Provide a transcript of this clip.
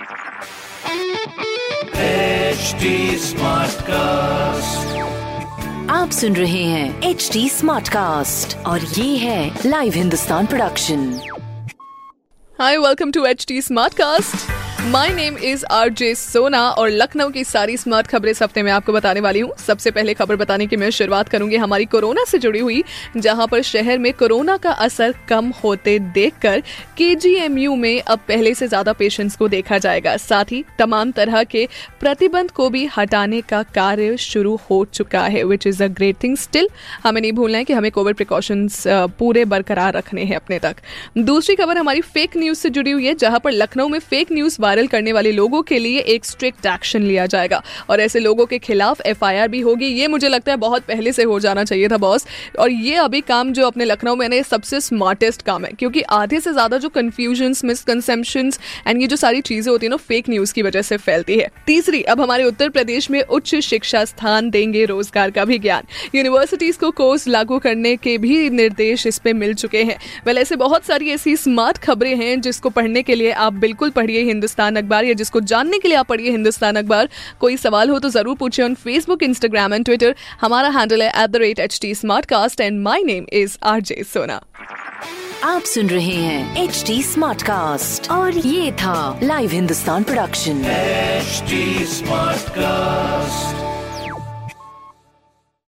HD cast आप सुन रहे हैं एच डी स्मार्ट कास्ट और ये है live Hindustan production hi welcome to H T smart cast my name is R J Sona और लखनऊ की सारी स्मार्ट खबरें इस हफ़्ते में आपको बताने वाली हूँ। सबसे पहले खबर बताने की मैं शुरुआत करूँगी हमारी कोरोना से जुड़ी हुई, जहाँ पर शहर में कोरोना का असर कम होते देखकर केजीएमयू में अब पहले से ज़्यादा पेशेंट्स को देखा जाएगा। साथ ही तमाम तरह के प्रतिबंध को भी हटाने का कार्य शुरू हो चुका है which is a great thing still हमें नहीं भूलना है कि हमें कोविड प्रिकॉशंस पूरे बरकरार रखने हैं अपने तक। दूसरी खबर हमारी फेक न्यूज़ से जुड़ी हुई है, जहाँ पर लखनऊ में फेक न्यूज़ वायरल करने वाले लोगों के लिए एक स्ट्रिक्ट एक्शन लिया जाएगा। और ऐसे लोगों के खिलाफ एफआईआर भी होगी। ये मुझे लगता है बहुत पहले से हो जाना चाहिए था बॉस और ये अभी काम जो अपने लखनऊ में ना सबसे स्मार्टेस्ट काम है। क्योंकि आधे से ज़्यादा जो कंफ्यूजन मिसकनसेप्शन एंड ये जो सारी चीज़ें होती है ना फेक न्यूज़ की वजह से फैलती है। तीसरी, अब हमारे उत्तर प्रदेश में उच्च शिक्षा स्थान देंगे रोज़गार का भी ज्ञान। यूनिवर्सिटीज को कोर्स लागू करने के भी निर्देश इस पे मिल चुके हैं। वेल ऐसे बहुत सारी ऐसी स्मार्ट खबरें हैं जिसको पढ़ने के लिए आप बिल्कुल पढ़िए हिंदुस्तान। अखबार या जिसको जानने के लिए आप पढ़िए हिंदुस्तान अखबार कोई सवाल हो तो ज़रूर पूछिए on Facebook Instagram and Twitter हमारा हैंडल है at the rate H T smart cast and my name is R J Sona आप सुन रहे हैं एच टी स्मार्ट कास्ट और ये था live Hindustan production smart Smartcast.